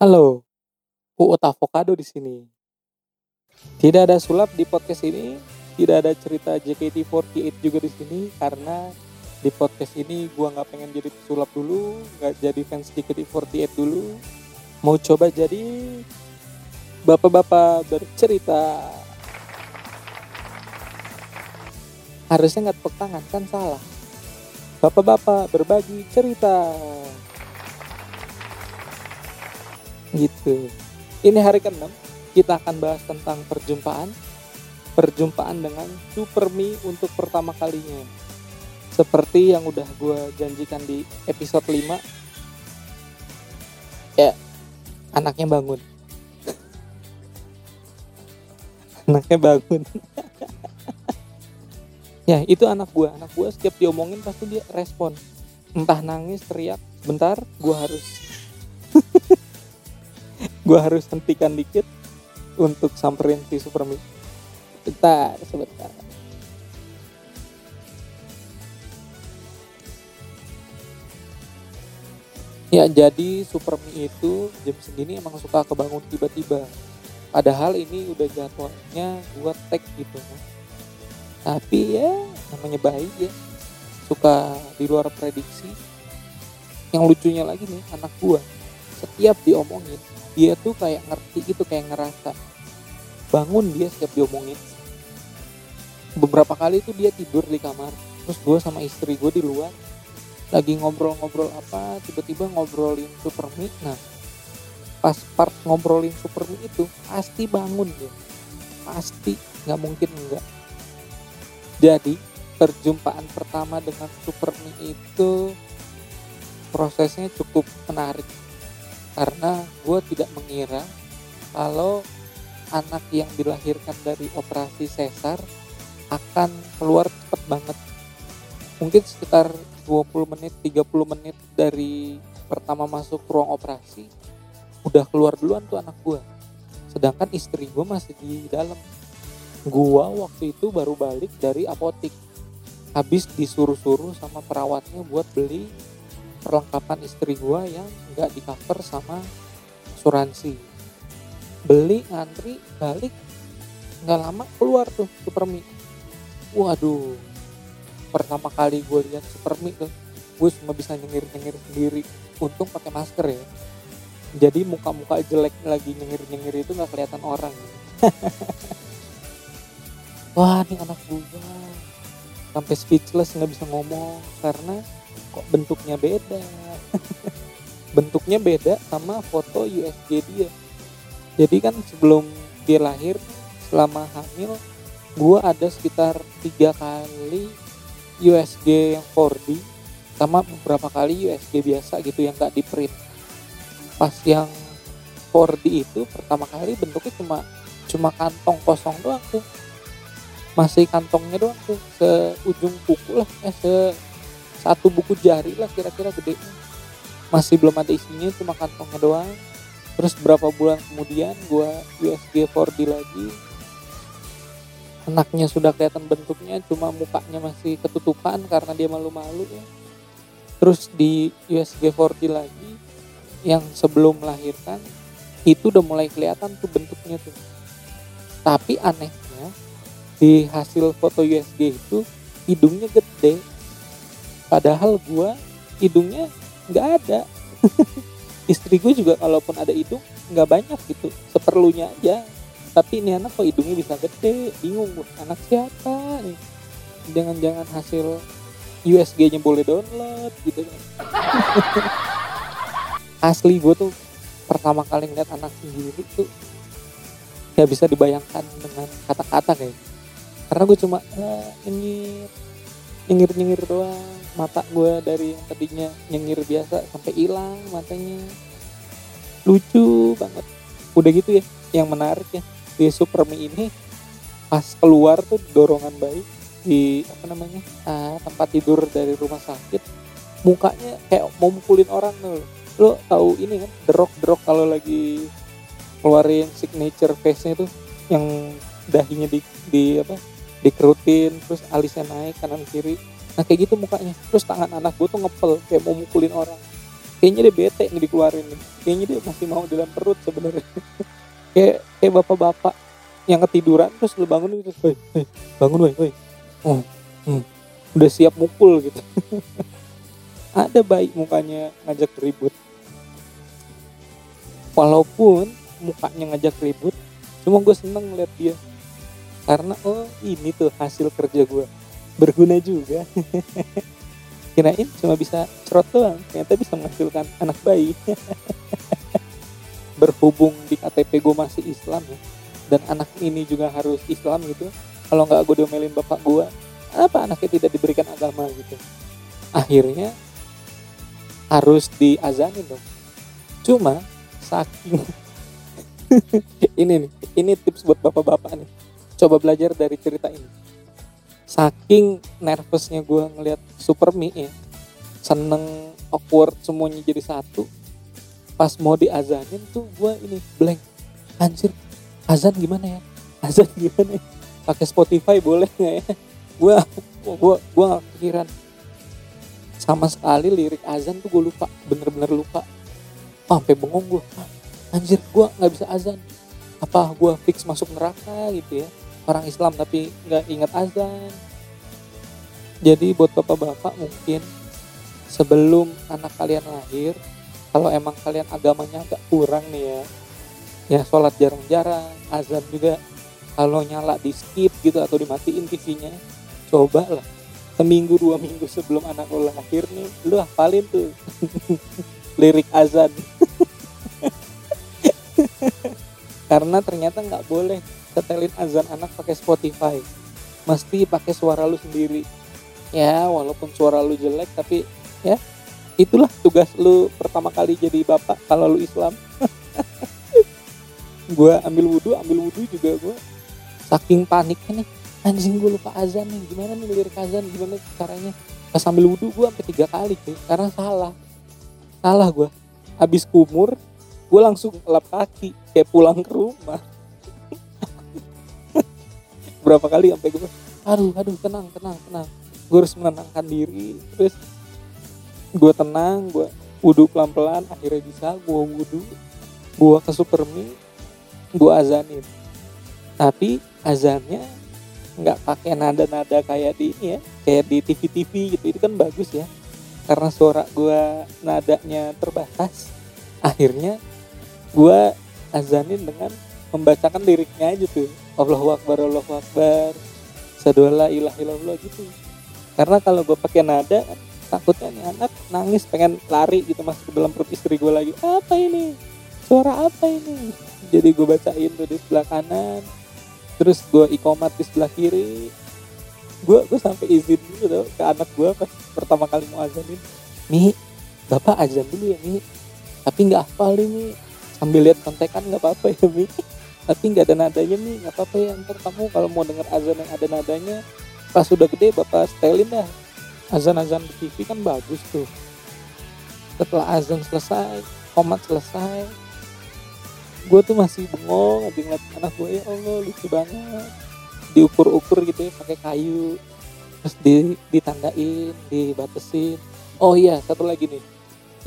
Halo, Uut Avocado di sini. Tidak ada sulap di podcast ini, tidak ada cerita JKT48 juga di sini karena di podcast ini gua nggak pengen jadi sulap dulu, nggak jadi fans JKT48 dulu, mau coba jadi bapak-bapak bercerita. Harusnya nggak tepuk tangan kan salah. Bapak-bapak berbagi cerita. Gitu. Ini hari ke-6 kita akan bahas tentang perjumpaan. Perjumpaan dengan Supermi untuk pertama kalinya. Seperti yang udah gue janjikan di episode 5 ya anaknya bangun. Anaknya bangun. Ya itu anak gue anak gue setiap diomongin pasti dia respon. Entah nangis teriak bentar gue harus gue harus hentikan dikit untuk samperin si Supermi bentar sebentar. Ya jadi Supermi itu jam segini emang suka kebangun tiba-tiba. Padahal ini udah jadwalnya buat tag gitu. Tapi ya namanya bayi ya. Suka di luar prediksi. Yang lucunya lagi nih anak gua setiap diomongin dia tuh kayak ngerti gitu kayak ngerasa bangun dia setiap diomongin. Beberapa kali tuh dia tidur di kamar terus gue sama istri gue di luar lagi ngobrol-ngobrol apa tiba-tiba ngobrolin Supermi nah pas part ngobrolin Supermi itu pasti bangun dia. Pasti nggak mungkin enggak jadi perjumpaan pertama dengan Supermi itu prosesnya cukup menarik karena gue tidak mengira kalau anak yang dilahirkan dari operasi sesar akan keluar cepet banget. Mungkin sekitar 20 menit 30 menit dari pertama masuk ruang operasi udah keluar duluan tuh anak gue sedangkan istri gue masih di dalam. Gue waktu itu baru balik dari apotik. Habis disuruh-suruh sama perawatnya buat beli perlengkapan istri gua yang nggak di cover sama asuransi. Beli ngantri balik nggak lama keluar tuh supermi waduh pertama kali gue lihat supermi tuh gue cuma bisa nyengir nyengir sendiri. Untung pakai masker ya. Jadi muka-muka jelek lagi nyengir nyengir itu nggak kelihatan orang. Wah ini anak gue sampai speechless nggak bisa ngomong karena kok bentuknya beda? Bentuknya beda sama foto USG dia. Jadi kan sebelum dia lahir selama hamil gua ada sekitar tiga kali USG yang 4D sama beberapa kali USG biasa gitu yang gak di print. Pas yang 4D itu pertama kali bentuknya cuma cuma kantong kosong doang tuh. Masih kantongnya doang tuh seujung kuku lah eh se satu buku jari lah kira-kira gede. Masih belum ada isinya cuma kantongnya doang. Terus berapa bulan kemudian gua USG 4D lagi. Anaknya sudah kelihatan bentuknya cuma mukanya masih ketutupan karena dia malu-malu ya. Terus di USG 4D lagi yang sebelum melahirkan itu udah mulai kelihatan tuh bentuknya tuh. Tapi anehnya di hasil foto USG itu hidungnya gede padahal gue hidungnya nggak ada. Istri gue juga kalaupun ada hidung nggak banyak gitu. Seperlunya aja. Tapi ini anak kok hidungnya bisa gede? Bingung anak siapa nih? Jangan-jangan hasil USG-nya boleh download gitu. Kan asli gue tuh pertama kali ngeliat anak sendiri tuh ya bisa dibayangkan dengan kata-kata kayak karena gue cuma eh, nyengir nyengir nyengir doang. Mata gue dari yang tadinya nyengir biasa sampai hilang matanya. Lucu banget. Udah gitu ya yang menarik ya. Di Supermi ini pas keluar tuh dorongan bayi di apa namanya ah, tempat tidur dari rumah sakit mukanya kayak mau mukulin orang tuh. Lo tahu ini kan derok derok kalau lagi keluarin signature face nya tuh yang dahinya di, di apa dikerutin terus alisnya naik kanan kiri. Nah kayak gitu mukanya. Terus tangan anak gue tuh ngepel kayak mau mukulin orang. Kayaknya dia bete nih dikeluarin nih. Kayaknya dia masih mau dalam perut sebenarnya. Kayak kayak bapak-bapak yang ketiduran terus lu bangun gitu woi woi bangun woi woi oh hmm, udah siap mukul gitu. Ada baik mukanya ngajak ribut. Walaupun mukanya ngajak ribut cuma gue seneng ngeliat dia karena oh ini tuh hasil kerja gue berguna juga. Kirain cuma bisa cerot doang ternyata bisa menghasilkan anak bayi. Berhubung di KTP gue masih Islam ya dan anak ini juga harus Islam gitu kalau nggak gue domelin bapak gue apa anaknya tidak diberikan agama gitu? Akhirnya harus diazanin dong. Cuma saking ini nih ini tips buat bapak-bapak nih coba belajar dari cerita ini. Saking nervousnya gue ngelihat Super Mi ya seneng awkward semuanya jadi satu pas mau diazanin tuh gue ini blank. Anjir azan gimana ya? Azan gimana ya? Pakai Spotify boleh nggak ya? Gue gue gue gak kepikiran. Sama sekali lirik azan tuh gue lupa bener-bener lupa. Sampai bengong gue anjir gue nggak bisa azan. Apa gue fix masuk neraka gitu ya orang Islam tapi nggak ingat azan. Jadi buat bapak-bapak mungkin sebelum anak kalian lahir kalau emang kalian agamanya agak kurang nih ya ya sholat jarang-jarang azan juga kalau nyala di skip gitu atau dimatiin TV-nya coba lah seminggu dua minggu sebelum anak lo lahir nih lu hafalin tuh lirik azan. Karena ternyata nggak boleh setelin azan anak pakai Spotify. Mesti pakai suara lu sendiri. Ya walaupun suara lu jelek tapi ya itulah tugas lu pertama kali jadi bapak kalau lu Islam. Gue ambil wudhu ambil wudhu juga gue saking paniknya nih anjing gue lupa azan nih gimana nih lirik azan gimana caranya? Pas ambil wudhu gue sampai tiga kali tuh karena salah. Salah gue habis kumur gue langsung lap kaki kayak pulang ke rumah berapa kali sampai gue aduh aduh tenang tenang tenang. Gue harus menenangkan diri. Terus gue tenang gue wudhu pelan pelan akhirnya bisa gue wudhu gue ke supermi gue azanin. Tapi azannya nggak pakai nada-nada kayak di ini ya kayak di TV-TV gitu. Itu kan bagus ya. Karena suara gue nadanya terbatas akhirnya gue azanin dengan membacakan liriknya aja tuh Allahu Akbar Allahu Akbar. Sadola ilah ilallah gitu. Karena kalau gue pakai nada takutnya nih anak nangis pengen lari gitu masuk ke dalam perut istri gue lagi. Apa ini? Suara apa ini? Jadi gue bacain tuh di sebelah kanan. Terus gue ikomat di sebelah kiri. Gue gue sampai izin dulu tuh ke anak gue pas pertama kali mau azanin mi bapak azan dulu ya mi. Tapi nggak hafal ini sambil lihat kontekan nggak apa-apa ya mi tapi nggak ada nadanya nih nggak apa-apa ya. Ntar kamu kalau mau denger azan yang ada nadanya pas sudah gede bapak setelin dah. Azan-azan di TV kan bagus tuh. Setelah azan selesai komat selesai. Gue tuh masih bengong aja ngeliat anak gue ya Allah lucu banget. Diukur-ukur gitu ya pakai kayu. Terus di, ditandain dibatesin oh iya satu lagi nih.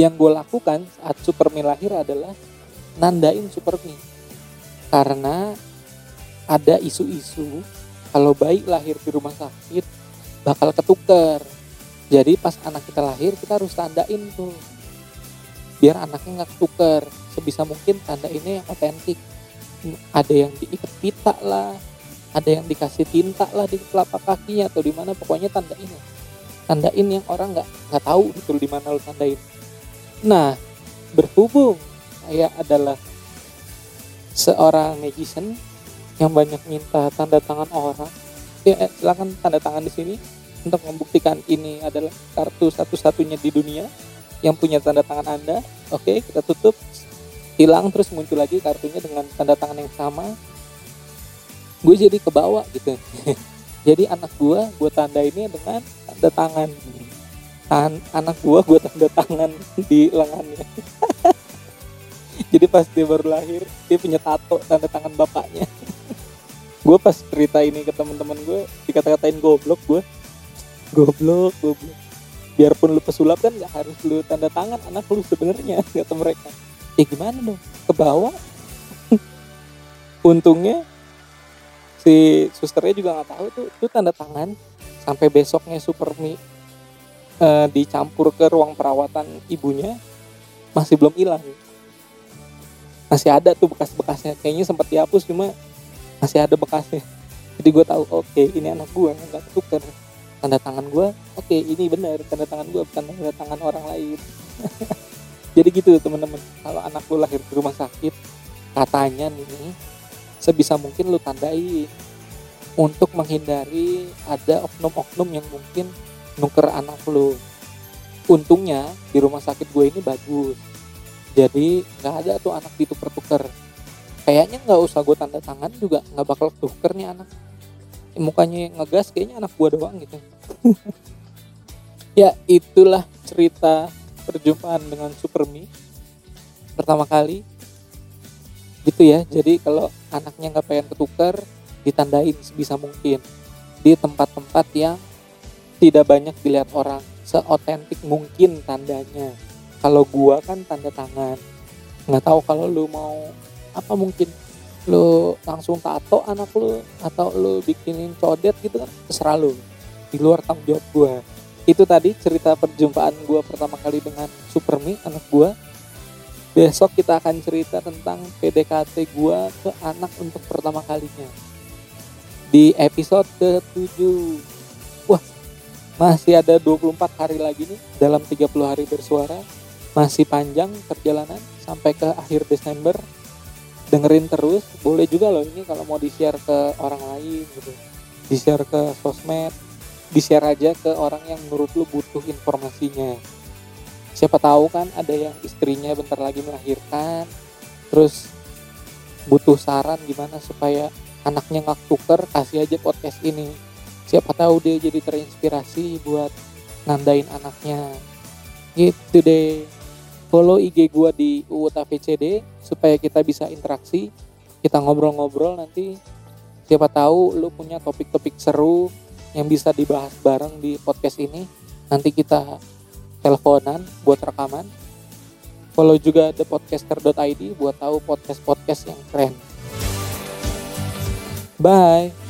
Yang gue lakukan saat Supermi lahir adalah nandain Supermi karena ada isu-isu kalau bayi lahir di rumah sakit bakal ketuker. Jadi pas anak kita lahir kita harus tandain tuh. Biar anaknya nggak ketuker. Sebisa mungkin tanda ini yang otentik. Ada yang diikat pita lah. Ada yang dikasih tinta lah di telapak kakinya atau di mana. Pokoknya tanda ini tandain yang orang nggak nggak tahu betul di mana lo tandain. Nah berhubung saya adalah seorang netizen yang banyak minta tanda tangan orang. Ya eh, silakan tanda tangan di sini. Untuk membuktikan ini adalah kartu satu-satunya di dunia yang punya tanda tangan anda. Oke kita tutup. Hilang terus muncul lagi kartunya dengan tanda tangan yang sama. Gue jadi ke bawah gitu. Jadi anak gue gue tanda ini dengan tanda tangan. Tan anak gue gue tanda tangan di lengannya jadi pas dia baru lahir dia punya tato tanda tangan bapaknya. Gue pas cerita ini ke teman-teman gue dikata-katain goblok gue goblok goblok. Biarpun lu pesulap kan nggak harus lu tanda tangan anak lu sebenarnya kata mereka. Ya gimana dong? Ke bawah. Untungnya si susternya juga nggak tahu tuh itu tanda tangan. Sampai besoknya supermi uh, dicampur ke ruang perawatan ibunya masih belum hilang masih ada tuh bekas-bekasnya. Kayaknya sempat dihapus cuma masih ada bekasnya. Jadi gue tahu oke okay, ini anak gue nggak tukar tanda tangan gue oke okay, ini benar. Tanda tangan gue bukan tanda tangan orang lain. Jadi gitu teman-teman. Kalau anak lu lahir di rumah sakit katanya nih sebisa mungkin lu tandai untuk menghindari ada oknum-oknum yang mungkin nuker anak lu. Untungnya di rumah sakit gue ini bagus jadi nggak ada tuh anak ditukar-tukar kayaknya nggak usah gue tanda tangan juga nggak bakal tuker nih anak. Mukanya ngegas kayaknya anak gue doang gitu. Ya itulah cerita perjumpaan dengan Supermi pertama kali. Gitu ya jadi kalau anaknya nggak pengen ketukar ditandain sebisa mungkin di tempat-tempat yang tidak banyak dilihat orang. Seotentik mungkin tandanya kalau gua kan tanda tangan. Nggak tahu kalau lu mau apa mungkin lu langsung tato anak lu atau lu bikinin codet gitu kan terserah lu. Di luar tanggung jawab gua. Itu tadi cerita perjumpaan gue pertama kali dengan Supermi anak gue besok kita akan cerita tentang PDKT gue ke anak untuk pertama kalinya. Di episode ke-7 wah masih ada 24 hari lagi nih dalam 30 hari bersuara masih panjang perjalanan sampai ke akhir Desember. Dengerin terus boleh juga loh ini kalau mau di share ke orang lain gitu. Di share ke sosmed di share aja ke orang yang menurut lu butuh informasinya. Siapa tahu kan ada yang istrinya bentar lagi melahirkan terus butuh saran gimana supaya anaknya nggak tuker kasih aja podcast ini. Siapa tahu dia jadi terinspirasi buat nandain anaknya. Gitu deh follow IG gua di UUTAVCD supaya kita bisa interaksi kita ngobrol-ngobrol nanti siapa tahu lu punya topik-topik seru yang bisa dibahas bareng di podcast ini. Nanti kita teleponan buat rekaman. Follow juga thepodcaster.id buat tahu podcast-podcast yang keren. Bye.